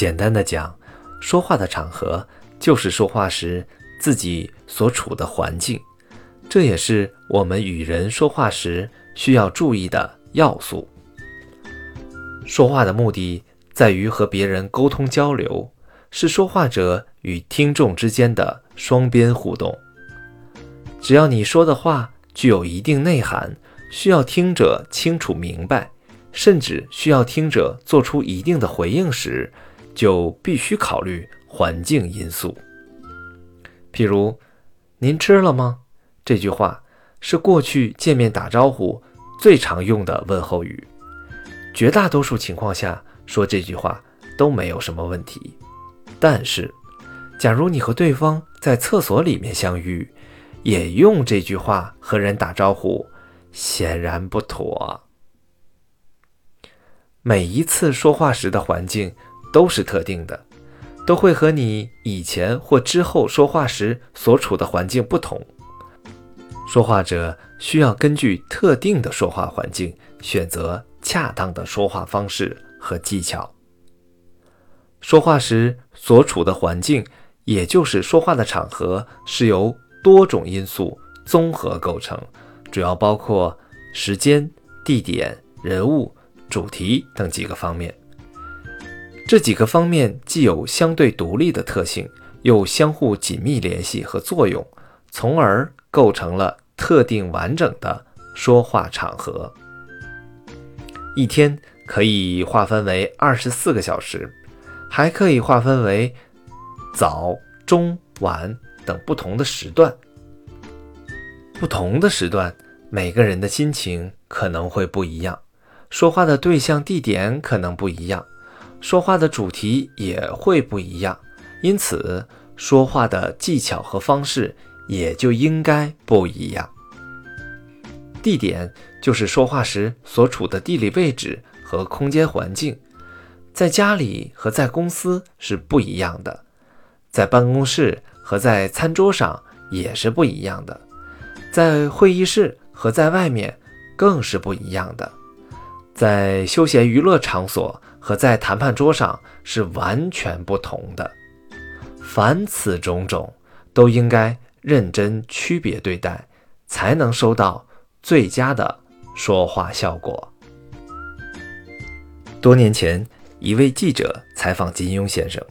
简单的讲，说话的场合就是说话时自己所处的环境，这也是我们与人说话时需要注意的要素。说话的目的在于和别人沟通交流，是说话者与听众之间的双边互动。只要你说的话具有一定内涵，需要听者清楚明白，甚至需要听者做出一定的回应时，就必须考虑环境因素。譬如“您吃了吗？”这句话是过去见面打招呼最常用的问候语，绝大多数情况下说这句话都没有什么问题。但是，假如你和对方在厕所里面相遇，也用这句话和人打招呼，显然不妥。每一次说话时的环境都是特定的，都会和你以前或之后说话时所处的环境不同。说话者需要根据特定的说话环境，选择恰当的说话方式和技巧。说话时所处的环境，也就是说话的场合，是由。多种因素综合构成，主要包括时间、地点、人物、主题等几个方面。这几个方面既有相对独立的特性，又相互紧密联系和作用，从而构成了特定完整的说话场合。一天可以划分为二十四个小时，还可以划分为早、中、晚。等不同的时段，不同的时段，每个人的心情可能会不一样，说话的对象、地点可能不一样，说话的主题也会不一样，因此说话的技巧和方式也就应该不一样。地点就是说话时所处的地理位置和空间环境，在家里和在公司是不一样的，在办公室。和在餐桌上也是不一样的，在会议室和在外面更是不一样的，在休闲娱乐场所和在谈判桌上是完全不同的。凡此种种，都应该认真区别对待，才能收到最佳的说话效果。多年前，一位记者采访金庸先生，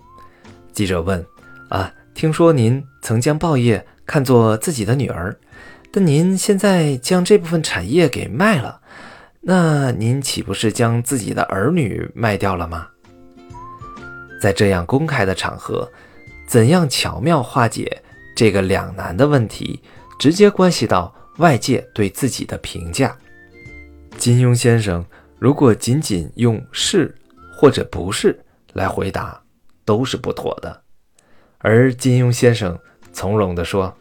记者问：“啊？”听说您曾将报业看作自己的女儿，但您现在将这部分产业给卖了，那您岂不是将自己的儿女卖掉了吗？在这样公开的场合，怎样巧妙化解这个两难的问题，直接关系到外界对自己的评价。金庸先生如果仅仅用是或者不是来回答，都是不妥的。而金庸先生从容地说：“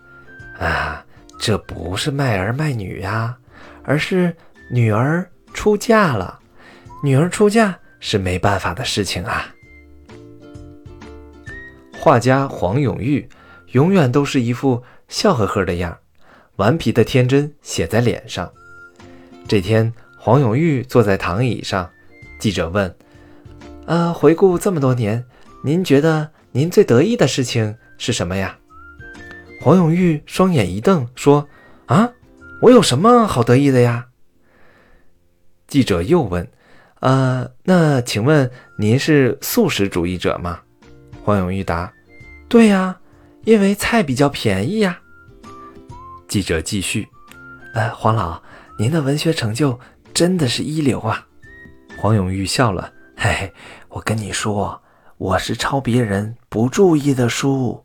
啊，这不是卖儿卖女呀，而是女儿出嫁了。女儿出嫁是没办法的事情啊。”画家黄永玉永远都是一副笑呵呵的样，顽皮的天真写在脸上。这天，黄永玉坐在躺椅上，记者问：“呃，回顾这么多年，您觉得？”您最得意的事情是什么呀？黄永玉双眼一瞪，说：“啊，我有什么好得意的呀？”记者又问：“呃，那请问您是素食主义者吗？”黄永玉答：“对呀，因为菜比较便宜呀。”记者继续：“呃，黄老，您的文学成就真的是一流啊！”黄永玉笑了：“嘿嘿，我跟你说。”我是抄别人不注意的书。